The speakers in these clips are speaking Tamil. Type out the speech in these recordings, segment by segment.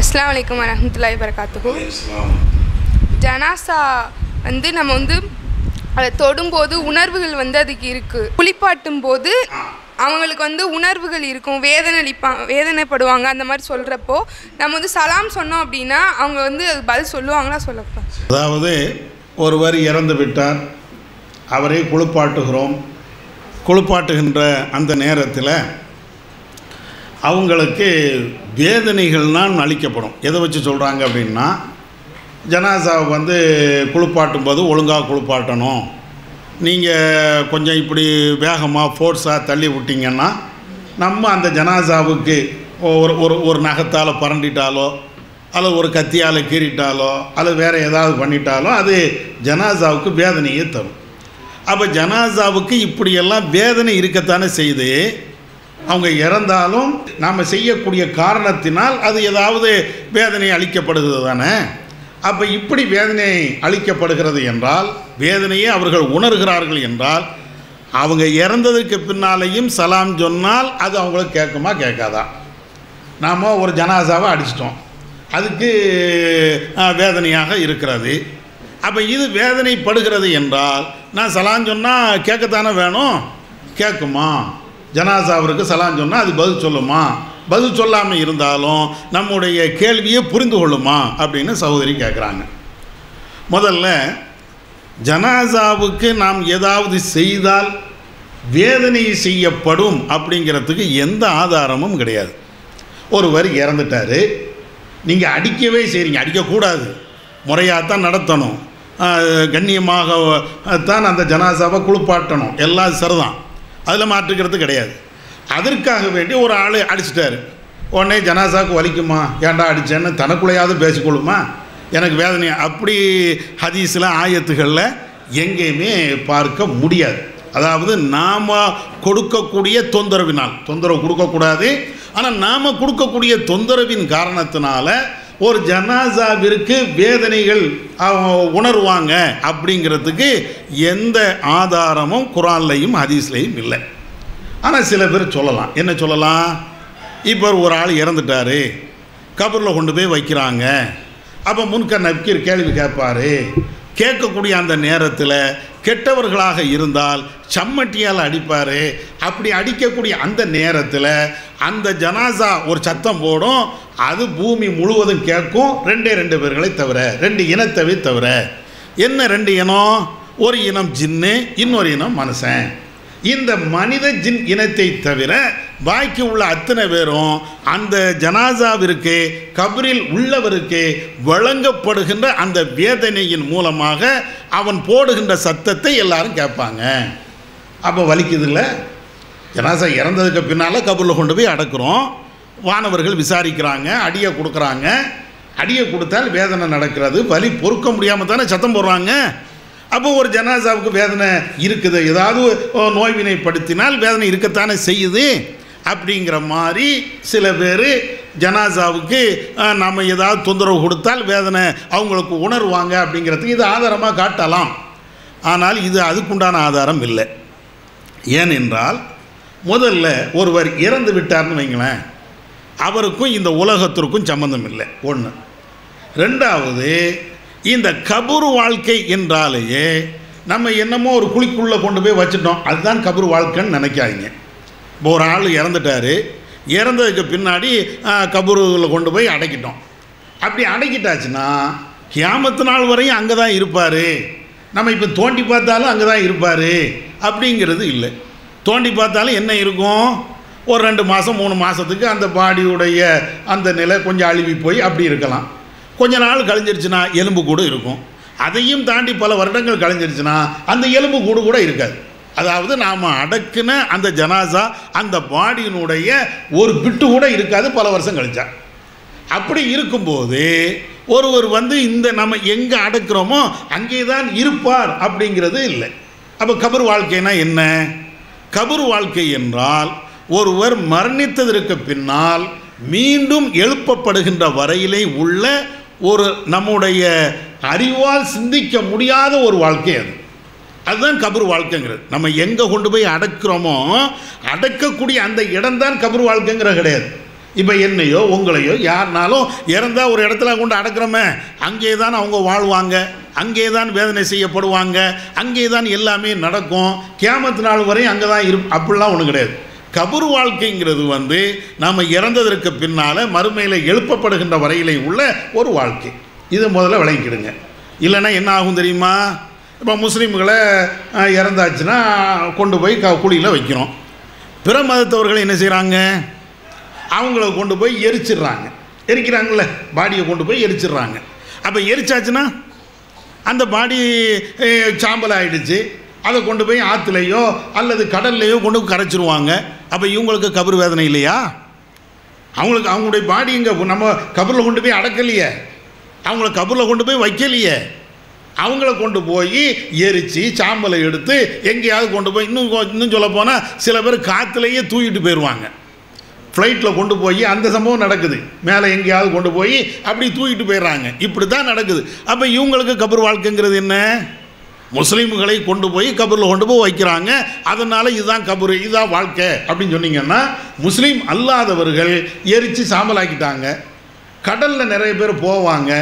அஸ்லாம் வலைக்கம் வரமத்துல்லாய் வரகாத்துக்கும் ஜனாசா வந்து நம்ம வந்து அதை தொடும்போது உணர்வுகள் வந்து அதுக்கு இருக்குது குளிப்பாட்டும் போது அவங்களுக்கு வந்து உணர்வுகள் இருக்கும். வேதனை அளிப்பா வேதனைப்படுவாங்க அந்த மாதிரி சொல்கிறப்போ நம்ம வந்து சலாம் சொன்னோம் அப்படின்னா அவங்க வந்து அது பதில் சொல்லுவாங்களா சொல்லப்பா அதாவது ஒருவர் இறந்து விட்டார். அவரை குளிப்பாட்டுகிறோம். குளிப்பாட்டுகின்ற அந்த நேரத்தில் அவங்களுக்கு வேதனைகள்னால் அளிக்கப்படும் எதை வச்சு சொல்கிறாங்க அப்படின்னா ஜனாசாவை வந்து குளிப்பாட்டும் போது ஒழுங்காக குளிப்பாட்டணும். நீங்கள் கொஞ்சம் இப்படி வேகமாக ஃபோர்ஸாக தள்ளி விட்டிங்கன்னா நம்ம அந்த ஜனாசாவுக்கு ஒரு ஒரு ஒரு நகத்தால் பரண்டிட்டாலோ அல்லது ஒரு கத்தியால் கீறிட்டாலோ அல்லது வேறு ஏதாவது பண்ணிட்டாலோ அது ஜனாசாவுக்கு வேதனையே தரும். அப்போ ஜனாசாவுக்கு இப்படியெல்லாம் வேதனை இருக்கத்தானே செய்து அவங்க இறந்தாலும் நாம் செய்யக்கூடிய காரணத்தினால் அது ஏதாவது வேதனை அளிக்கப்படுகிறது தானே? அப்போ இப்படி வேதனை அளிக்கப்படுகிறது என்றால் வேதனையை அவர்கள் உணர்கிறார்கள் என்றால் அவங்க இறந்ததுக்கு பின்னாலேயும் சலாம் சொன்னால் அது அவங்களுக்கு கேட்குமா கேட்காதா? நாம் ஒரு ஜனாசாவை அடிச்சிட்டோம். அதுக்கு வேதனையாக இருக்கிறது. அப்போ இது வேதனைப்படுகிறது என்றால் நான் சலான் சொன்னால் கேட்கத்தானே வேணும்? கேட்குமா? ஜனாசாவிற்கு சலான் சொன்னால் அது பதில் சொல்லுமா? பதில் சொல்லாமல் இருந்தாலும் நம்முடைய கேள்வியை புரிந்து கொள்ளுமா? அப்படின்னு சகோதரி கேட்குறாங்க முதல்ல ஜனாசாவுக்கு நாம் ஏதாவது செய்தால் வேதனை செய்யப்படும் அப்படிங்கிறதுக்கு எந்த ஆதாரமும் கிடையாது. ஒருவர் இறந்துட்டார். நீங்கள் அடிக்கவே செய்கிறீங்க அடிக்கக்கூடாது. முறையாக தான் நடத்தணும் கண்ணியமாக தான் அந்த ஜனாசாவை குளிப்பாட்டணும். எல்லாம் சரிதான். அதில் மாற்றுக்கிறது கிடையாது. அதற்காக வேண்டி ஒரு ஆள் அடிச்சிட்டாரு. உடனே ஜனாசாவுக்கு வலிக்குமா? ஏன்டா அடித்தேன்னு தனக்குள்ளேயாவது பேசிக்கொள்ளுமா? எனக்கு வேதனை. அப்படி ஹதீஸில் ஆயத்துகளில் எங்கேயுமே பார்க்க முடியாது. அதாவது நாம் கொடுக்கக்கூடிய தொந்தரவினால். தொந்தரவு கொடுக்கக்கூடாது. ஆனால் நாம் கொடுக்கக்கூடிய தொந்தரவின் காரணத்தினால ஒரு ஜனாசாவிற்கு வேதனைகள் உணர்வாங்க அப்படிங்கிறதுக்கு எந்த ஆதாரமும் குரான்லையும் ஹதீஸ்லையும் இல்லை. ஆனால் சில பேர் சொல்லலாம். என்ன சொல்லலாம்? இப்போ ஒரு ஆள் இறந்துட்டாரு. கபரில் கொண்டு போய் வைக்கிறாங்க. அப்போ முன்கர் நக்கீர் கேள்வி கேட்பாரு. கேட்கக்கூடிய அந்த நேரத்தில் கெட்டவர்களாக இருந்தால் சம்மட்டியால் அடிப்பார். அப்படி அடிக்கக்கூடிய அந்த நேரத்தில் அந்த ஜனாசா ஒரு சத்தம் போடும் அது பூமி முழுவதும் கேட்கும் ரெண்டே ரெண்டு பேர்களை தவிர ரெண்டு இனத்தவை தவிர. என்ன ரெண்டு இனம்? ஒரு இனம் ஜின்னு இன்னொரு இனம் மனுஷன். இந்த மனித ஜின் இனத்தை தவிர பாக்கி உள்ள அத்தனை பேரும் அந்த ஜனாசாவிற்கு கபரில் உள்ளவருக்கு வழங்கப்படுகின்ற அந்த வேதனையின் மூலமாக அவன் போடுகின்ற சத்தத்தை எல்லாரும் கேட்பாங்க. அப்போ வலிக்குதுல்ல? ஜனாசா இறந்ததுக்கு பின்னால் கபூரில் கொண்டு போய் அடக்குறோம். வானவர்கள் விசாரிக்கிறாங்க அடியை கொடுக்குறாங்க. அடியை கொடுத்தால் வேதனை நடக்கிறது. வலி பொறுக்க முடியாமல் தானே சத்தம் போடுறாங்க. அப்போ ஒரு ஜனாசாவுக்கு வேதனை இருக்குது. ஏதாவது நோய்வினைப்படுத்தினால் வேதனை இருக்கத்தானே செய்யுது. அப்படிங்கிற மாதிரி சில பேர் ஜனாசாவுக்கு நம்ம ஏதாவது தொந்தரவு கொடுத்தால் வேதனை அவங்களுக்கு உணர்வாங்க அப்படிங்கிறதுக்கு இது ஆதாரமாக காட்டலாம். ஆனால் இது அதுக்குண்டான ஆதாரம் இல்லை. ஏனென்றால் முதல்ல ஒருவர் இறந்து விட்டார்னு வைங்களேன் அவருக்கும் இந்த உலகத்திற்கும் சம்மந்தம் இல்லை ஒன்று ரெண்டாவது இந்த கபூர் வாழ்க்கை என்றாலேயே நம்ம என்னமோ ஒரு குழிக்குள்ளே கொண்டு போய் வச்சுட்டோம். அதுதான் கபூர் வாழ்க்கைன்னு நினைக்காதீங்க. இப்போ ஒரு ஆள் இறந்துட்டார். இறந்ததுக்கு பின்னாடி கபூரில் கொண்டு போய் அடக்கிட்டோம். அப்படி அடக்கிட்டாச்சுன்னா கியாமத்து நாள் வரையும் அங்கே தான் இருப்பார். நம்ம இப்போ தோண்டி பார்த்தாலும் அங்கே தான் இருப்பார். அப்படிங்கிறது இல்லை. தோண்டி பார்த்தாலும் என்ன இருக்கும்? ஒரு ரெண்டு மாதம் மூணு மாதத்துக்கு அந்த பாடியுடைய அந்த நிலை கொஞ்சம் அழுவி போய் அப்படி இருக்கலாம். கொஞ்ச நாள் கழிஞ்சிருச்சுன்னா எலும்பு கூடு இருக்கும். அதையும் தாண்டி பல வருடங்கள் கழிஞ்சிருச்சுன்னா அந்த எலும்பு கூடு கூட இருக்காது. அதாவது நாம் அடக்குன அந்த ஜனாசா அந்த பாடியினுடைய ஒரு பிட்டு கூட இருக்காது பல வருஷம் கழிச்சா அப்படி இருக்கும்போது ஒருவர் வந்து இந்த நம்ம எங்கே அடக்கிறோமோ அங்கே தான் இருப்பார் அப்படிங்கிறது இல்லை. அப்போ கபர் வாழ்க்கைனா என்ன? கபர் வாழ்க்கை என்றால் ஒருவர் மரணித்ததற்கு பின்னால் மீண்டும் எழுப்பப்படுகின்ற வரையிலே உள்ள ஒரு நம்முடைய அறிவால் சிந்திக்க முடியாத ஒரு வாழ்க்கை அது. அதுதான் கபர் வாழ்க்கைங்கிறது. நம்ம எங்கே கொண்டு போய் அடக்கிறோமோ அடக்கக்கூடிய அந்த இடம்தான் கபர் வாழ்க்கைங்கிற கிடையாது. இப்போ என்னையோ உங்களையோ யாருனாலும் இறந்தால் ஒரு இடத்துல கொண்டு அடக்கிறோமே. அங்கே தான் அவங்க வாழ்வாங்க. அங்கே தான் வேதனை செய்யப்படுவாங்க. அங்கே தான் எல்லாமே நடக்கும். கேமத்து நாள் வரையும் அங்கே தான் இரு அப்படிலாம் ஒன்றும் கிடையாது. கபர் வாழ்க்கைங்கிறது வந்து நாம் இறந்ததற்கு பின்னால் மறுமையில் எழுப்பப்படுகின்ற வரையிலே உள்ள ஒரு வாழ்க்கை. இதை முதல்ல விளங்கிடுங்க இல்லைன்னா என்ன ஆகும் தெரியுமா? இப்போ முஸ்லீம்களை இறந்தாச்சுன்னா கொண்டு போய் க குழியில் வைக்கிறோம். பிற மதத்தவர்கள் என்ன செய்கிறாங்க அவங்கள கொண்டு போய் எரிச்சிடுறாங்க. எரிக்கிறாங்கல்ல? பாடியை கொண்டு போய் எரிச்சிடுறாங்க. அப்போ எரிச்சாச்சுன்னா அந்த பாடி சாம்பல் ஆகிடுச்சு அதை கொண்டு போய் ஆற்றுலையோ அல்லது கடல்லையோ கொண்டு போய் கரைச்சிருவாங்க. அப்போ இவங்களுக்கு கபர் வேதனை இல்லையா? அவங்களுக்கு அவங்களுடைய பாடி இங்கே நம்ம கபரில் கொண்டு போய் அடக்கலையே. அவங்கள கபரில் கொண்டு போய் வைக்கலையே. அவங்கள கொண்டு போய் எரித்து சாம்பலை எடுத்து எங்கேயாவது கொண்டு போய் இன்னும் இன்னும் சொல்ல போனால் சில பேர் காற்றுலையே தூக்கிட்டு போயிடுவாங்க ஃப்ளைட்டில் கொண்டு போய் அந்த சம்பவம் நடக்குது. மேலே எங்கேயாவது கொண்டு போய் அப்படி தூக்கிட்டு போயிடுறாங்க இப்படி தான் நடக்குது. அப்போ இவங்களுக்கு கபர் வாழ்க்கைங்கிறது என்ன? முஸ்லீம்களை கொண்டு போய் கபரில் கொண்டு போய் வைக்கிறாங்க. அதனால் இதுதான் கபரு இதுதான் வாழ்க்கை அப்படின்னு சொன்னீங்கன்னா முஸ்லீம் அல்லாதவர்கள் எரித்து சாம்பலாக்கிட்டாங்க. கடலில் நிறைய பேர் போவாங்க.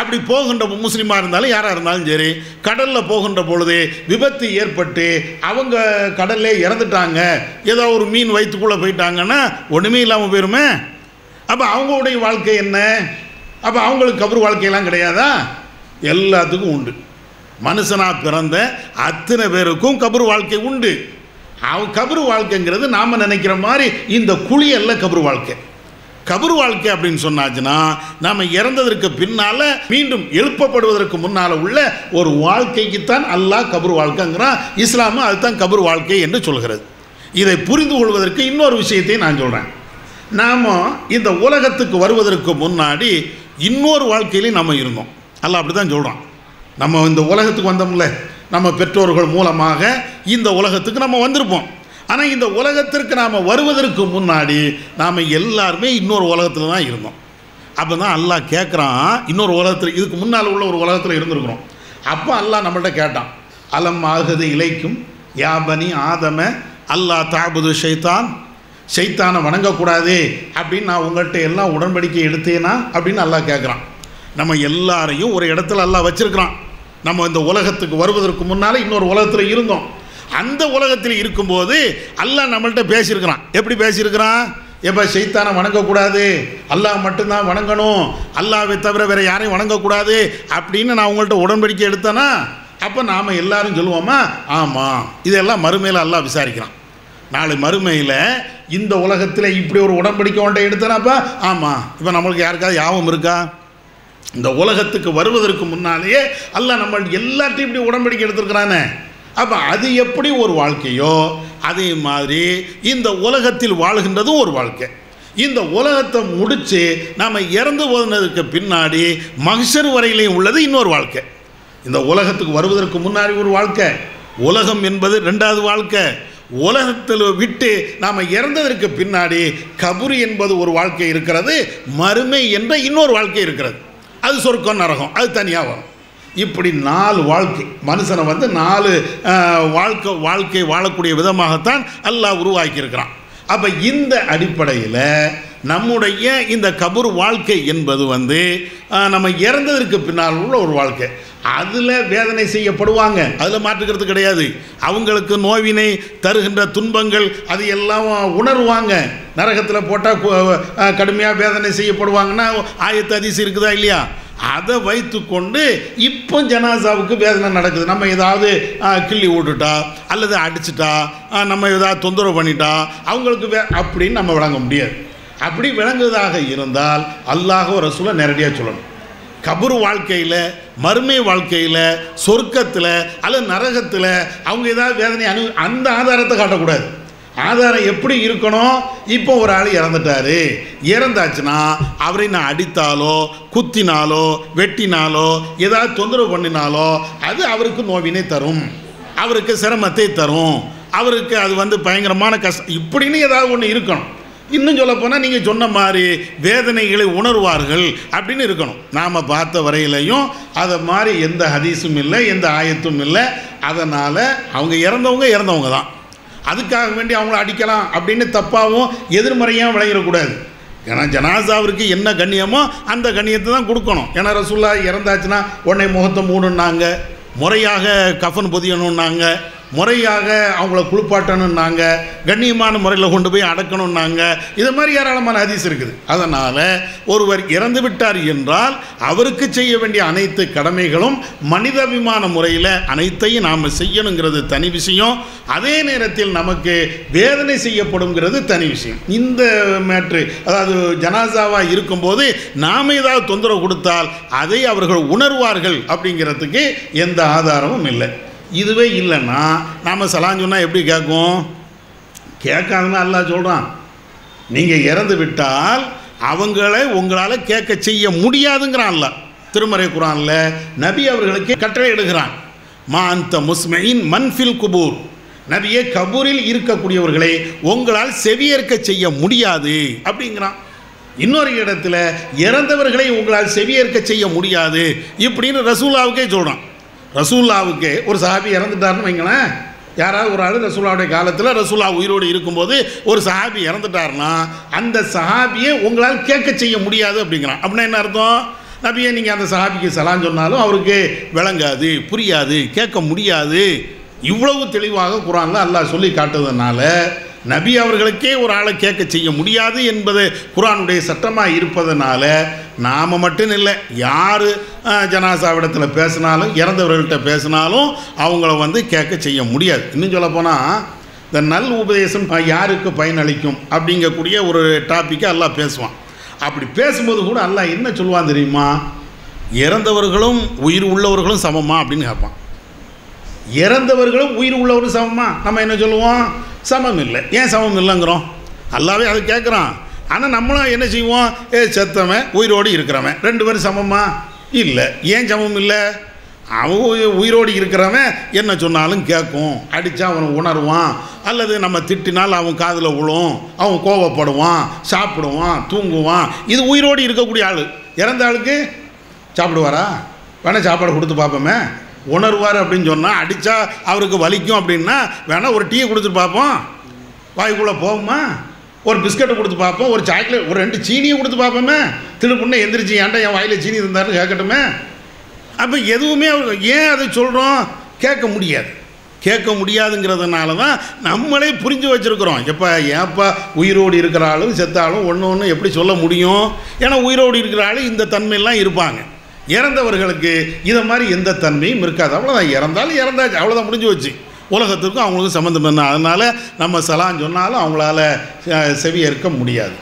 அப்படி போகின்ற முஸ்லீமாக இருந்தாலும் யாராக இருந்தாலும் சரி கடலில் போகின்ற பொழுது விபத்து ஏற்பட்டு அவங்க கடல்லே இறந்துட்டாங்க. ஏதோ ஒரு மீன் வயிற்றுக்குள்ளே போயிட்டாங்கன்னா ஒன்றுமே இல்லாமல் போயிருமே. அப்போ அவங்களுடைய வாழ்க்கை என்ன? அப்போ அவங்களுக்கு கபர் வாழ்க்கையெல்லாம் கிடையாதா? எல்லாத்துக்கும் உண்டு. மனுஷனாக பிறந்த அத்தனை பேருக்கும் கபர் வாழ்க்கை உண்டு. அவன் கபர் வாழ்க்கைங்கிறது நாம் நினைக்கிற மாதிரி இந்த குழியல்ல கபர் வாழ்க்கை. கபர் வாழ்க்கை அப்படின்னு சொன்னாச்சுன்னா நாம் இறந்ததற்கு பின்னால் மீண்டும் எழுப்பப்படுவதற்கு முன்னால் உள்ள ஒரு வாழ்க்கைக்குத்தான் அல்லாஹ் கபர் வாழ்க்கைங்கிறான். இஸ்லாமும் அதுதான் கபர் வாழ்க்கை என்று சொல்கிறது. இதை புரிந்து கொள்வதற்கு இன்னொரு விஷயத்தையும் நான் சொல்கிறேன் நாம் இந்த உலகத்துக்கு வருவதற்கு முன்னாடி இன்னொரு வாழ்க்கையிலையும் நம்ம இருந்தோம். அல்ல அப்படி தான் சொல்கிறோம் நம்ம இந்த உலகத்துக்கு வந்தோம்ல. நம்ம பெற்றோர்கள் மூலமாக இந்த உலகத்துக்கு நம்ம வந்திருப்போம். ஆனால் இந்த உலகத்திற்கு நாம் வருவதற்கு முன்னாடி நாம் எல்லாருமே இன்னொரு உலகத்தில் தான் இருந்தோம். அப்போ தான் அல்லாஹ் கேட்குறான் இன்னொரு உலகத்தில் இதுக்கு முன்னால் உள்ள ஒரு உலகத்தில் இருந்திருக்கிறோம். அப்போ அல்லாஹ் நம்மள்ட்ட கேட்டான் அலம் ஆகுது இலைக்கும் யாபனி ஆதம அல்லாஹ் தாபுது ஷைத்தான் ஷைத்தானை வணங்கக்கூடாது அப்படின்னு நான் உங்கள்கிட்ட எல்லாம் உடன்படிக்கை எடுத்தேனா? அப்படின்னு அல்லாஹ் கேட்குறான் நம்ம எல்லாரையும் ஒரு இடத்துல அல்லாஹ் வச்சுருக்கிறான். நம்ம இந்த உலகத்துக்கு வருவதற்கு முன்னால் இன்னொரு உலகத்தில் இருந்தோம். அந்த உலகத்தில் இருக்கும்போது அல்லாஹ் நம்மள்கிட்ட பேசியிருக்கிறான். எப்படி பேசியிருக்கிறான்? எப்போ சைத்தானை வணங்கக்கூடாது. அல்லாஹ் மட்டும்தான் வணங்கணும். அல்லாவை தவிர வேறு யாரையும் வணங்கக்கூடாது அப்படின்னு நான் உங்கள்கிட்ட உடன்படிக்கை எடுத்தேனா? அப்போ நாம் எல்லாரும் சொல்லுவோமா? ஆமாம் இதெல்லாம் மறுமையில் அல்லாஹ் விசாரிக்கிறான். நாளை மறுமையில் இந்த உலகத்தில் இப்படி ஒரு உடன்படிக்கை ஒன்றை எடுத்தனாப்பா? ஆமாம் இப்போ நம்மளுக்கு யாருக்காவது யாபம் இருக்கா? இந்த உலகத்துக்கு வருவதற்கு முன்னாலேயே அல்லாஹ் நம்ம எல்லாத்தையும் இப்படி உடன்படிக்கை எடுத்துருக்கிறானே. அப்போ அது எப்படி ஒரு வாழ்க்கையோ அதே மாதிரி இந்த உலகத்தில் வாழ்கின்றதும் ஒரு வாழ்க்கை. இந்த உலகத்தை முடித்து நாம் இறந்து போனதுக்கு பின்னாடி மகிஷர் வரையிலையும் உள்ளது இன்னொரு வாழ்க்கை. இந்த உலகத்துக்கு வருவதற்கு முன்னாடி ஒரு வாழ்க்கை. உலகம் என்பது ரெண்டாவது வாழ்க்கை. உலகத்தில் விட்டு நாம் இறந்ததற்கு பின்னாடி கபுரி என்பது ஒரு வாழ்க்கை இருக்கிறது மறுமை என்ற இன்னொரு வாழ்க்கை இருக்கிறது. அது சொர்க்கம் நரகம் அது தனியாக வரும். இப்படி நாலு வாழ்க்கை. மனுஷனை வந்து நாலு வாழ்க்கை வாழ்க்கை வாழக்கூடிய விதமாகத்தான் அல்லாஹ் உருவாக்கியிருக்கிறான். அப்போ இந்த அடிப்படையில் நம்முடைய இந்த கபூர் வாழ்க்கை என்பது வந்து நம்ம இறந்ததற்கு பின்னால் உள்ள ஒரு வாழ்க்கை. அதில் வேதனை செய்யப்படுவாங்க. அதில் மாற்றுக்கிறது கிடையாது. அவங்களுக்கு நோவினை தருகின்ற துன்பங்கள் அது எல்லாம் உணர்வாங்க. நரகத்தில் போட்டால் கடுமையாக வேதனை செய்யப்படுவாங்கன்னா ஆயத்து அதிசயம் இருக்குதா இல்லையா? அதை வைத்துக்கொண்டு இப்போ ஜனாசாவுக்கு வேதனை நடக்குது. நம்ம ஏதாவது கிள்ளி விட்டுட்டா அல்லது அடிச்சிட்டா நம்ம ஏதாவது தொந்தரவு பண்ணிட்டா அவங்களுக்கு வே அப்படின்னு நம்ம விளங்க முடியாது. அப்படி விளங்குவதாக இருந்தால் அல்லாஹோ ரசூலை நேரடியாக சொல்லணும். கபர் வாழ்க்கையில் மறுமை வாழ்க்கையில் சொர்க்கத்தில் அல்லது நரகத்தில் அவங்க ஏதாவது வேதனை அனு அந்த ஆதாரத்தை காட்டக்கூடாது. ஆதாரம் எப்படி இருக்கணும்? இப்போ ஒரு ஆள் இறந்துட்டாரு. இறந்தாச்சுன்னா அவரை நான் அடித்தாலோ குத்தினாலோ வெட்டினாலோ ஏதாவது தொந்தரவு பண்ணினாலோ அது அவருக்கு நோவினை தரும். அவருக்கு சிரமத்தை தரும். அவருக்கு அது வந்து பயங்கரமான கஷ்டம் இப்படின்னு ஏதாவது ஒன்று இருக்கணும். இன்னும் சொல்ல போனால் நீங்கள் சொன்ன மாதிரி வேதனைகளை உணர்வார்கள் அப்படின்னு இருக்கணும். நாம் பார்த்த வரையிலையும் அதை மாதிரி எந்த ஹதீஸும் இல்லை எந்த ஆயத்தும் இல்லை. அதனால் அவங்க இறந்தவங்க இறந்தவங்க தான். அதுக்காக வேண்டி அவங்கள அடிக்கலாம் அப்படின்னு தப்பாகவும் எதிர்மறையாக விளையிடக்கூடாது ஏன்னா ஜனாசாவிற்கு என்ன கண்ணியமோ அந்த கண்ணியத்தை தான் கொடுக்கணும். ஏன்னா ரசூல்லா இறந்தாச்சுன்னா உடனே முகத்தை மூடுன்னாங்க முறையாக கஃன் பொதியணுன்னாங்க முறையாக அவங்கள குளிப்பாட்டணுன்னாங்க கண்ணியமான முறையில் கொண்டு போய் அடக்கணுன்னாங்க இது மாதிரி ஏராளமான ஹதீஸ் இருக்குது. அதனால் ஒருவர் இறந்து விட்டார் என்றால் அவருக்கு செய்ய வேண்டிய அனைத்து கடமைகளும் மனிதாபிமான முறையில் அனைத்தையும் நாம் செய்யணுங்கிறது தனி விஷயம். அதே நேரத்தில் நமக்கு வேதனை செய்யப்படுங்கிறது தனி விஷயம். இந்த மேட்ரு அதாவது ஜனாசாவாக இருக்கும்போது நாம் ஏதாவது தொந்தரவு கொடுத்தால் அதை அவர்கள் உணர்வார்கள் அப்படிங்கிறதுக்கு எந்த ஆதாரமும் இல்லை. இதுவே இல்லைன்னா நாம் சலான் சொன்னால் எப்படி கேட்கும்? கேட்காதுன்னு அல்லா சொல்கிறான் நீங்கள் இறந்து விட்டால் அவங்களை உங்களால் கேட்க செய்ய முடியாதுங்கிறான் திருமறை குரான்ல நபி அவர்களுக்கு கட்டளை எடுகிறான் மா அந்த முஸ்மையின் மன்ஃபில் குபூர். நபியே கபூரில் இருக்கக்கூடியவர்களை உங்களால் செவியேற்க செய்ய முடியாது அப்படிங்கிறான். இன்னொரு இடத்துல இறந்தவர்களை உங்களால் செவியேற்க செய்ய முடியாது இப்படின்னு ரசூலாவுக்கே சொல்கிறான் ரசூல்லாவுக்கு ஒரு சஹாபி இறந்துட்டாருன்னு வைங்களேன். யாராவது ஒரு ஆள் ரசூல்லாவுடைய காலத்தில் ரசூல்லா உயிரோடு இருக்கும்போது ஒரு சஹாபி இறந்துட்டாருன்னா அந்த சஹாபியை உங்களால் கேட்க செய்ய முடியாது அப்படிங்கிறான். அப்படின்னா என்ன அர்த்தம்? நபியை நீங்கள் அந்த சஹாபிக்கு சலான் சொன்னாலும் அவருக்கு விளங்காது புரியாது கேட்க முடியாது. இவ்வளவு தெளிவாக குரானில் அல்லாஹ் சொல்லி காட்டுறதுனால நபி அவர்களுக்கே ஒரு ஆளை கேட்க செய்ய முடியாது என்பது குரானுடைய சட்டமாக இருப்பதனால நாம் மட்டும் இல்லை யார் ஜனாசாவிடத்தில் பேசினாலும் இறந்தவர்கள்ட்ட பேசினாலும் அவங்கள வந்து கேட்க செய்ய முடியாது. இன்னும் சொல்லப்போனால் இந்த நல் உபதேசம் யாருக்கு பயனளிக்கும் அப்படிங்கக்கூடிய ஒரு டாப்பிக்கை எல்லாம் பேசுவான். அப்படி பேசும்போது கூட எல்லாம் என்ன சொல்லுவான் தெரியுமா? இறந்தவர்களும் உயிர் உள்ளவர்களும் சமமா அப்படின்னு கேட்பான். இறந்தவர்களும் உயிர் உள்ளவரும் சமமா? நம்ம என்ன சொல்லுவோம்? சமம் இல்லை. ஏன் சமம் இல்லைங்கிறோம்? அல்லாவே அதை கேட்குறான். ஆனால் நம்மளும் என்ன செய்வோம்? ஏ செத்தவன் உயிரோடு இருக்கிறவன். ரெண்டு பேரும் சமமா? இல்லை. ஏன் சமம் இல்லை? அவன் உயிரோடு இருக்கிறவன் என்ன சொன்னாலும் கேட்கும். அடித்தா அவன் உணருவான். அல்லது நம்ம திட்டினால் அவன் காதில் விழும். அவன் கோவப்படுவான். சாப்பிடுவான் தூங்குவான். இது உயிரோடு இருக்கக்கூடிய ஆள். இறந்த ஆளுக்கு சாப்பிடுவாரா? வேணா சாப்பாடு கொடுத்து பார்ப்போமே. உணர்வார் அப்படின்னு சொன்னால் அடித்தா அவருக்கு வலிக்கும் அப்படின்னா வேணால் ஒரு டீயை கொடுத்துட்டு பார்ப்போம். வாய்க்குள்ளே போகுமா? ஒரு பிஸ்கட்டை கொடுத்து பார்ப்போம். ஒரு சாக்லேட் ஒரு ரெண்டு சீனியை கொடுத்து பார்ப்போமே. திருப்புண்ணே எந்திரிச்சு ஏன்டா என் வாயில் சீனி இருந்தாருன்னு கேட்கட்டுமே? அப்போ எதுவுமே அவர் ஏன் அதை சொல்கிறோம் கேட்க முடியாது. கேட்க முடியாதுங்கிறதுனால தான் நம்மளே புரிஞ்சு வச்சுருக்குறோம். எப்போ ஏன்ப்பா உயிரோடு இருக்கிற ஆளும் செத்தாலும் ஒன்று ஒன்று எப்படி சொல்ல முடியும்? ஏன்னா உயிரோடு இருக்கிற ஆளு இந்த தன்மையெல்லாம் இருப்பாங்க. இறந்தவர்களுக்கு இதை மாதிரி எந்த தன்மையும் இருக்காது. அவ்வளோதான் இறந்தாலும் இறந்தாச்சு. அவ்வளோதான் முடிஞ்சு வச்சு உலகத்துக்கும் அவங்களுக்கும் சம்மந்தம் என்ன? அதனால் நம்ம சலான்னு சொன்னாலும் அவங்களால அஹ், செவியேற்க முடியாது.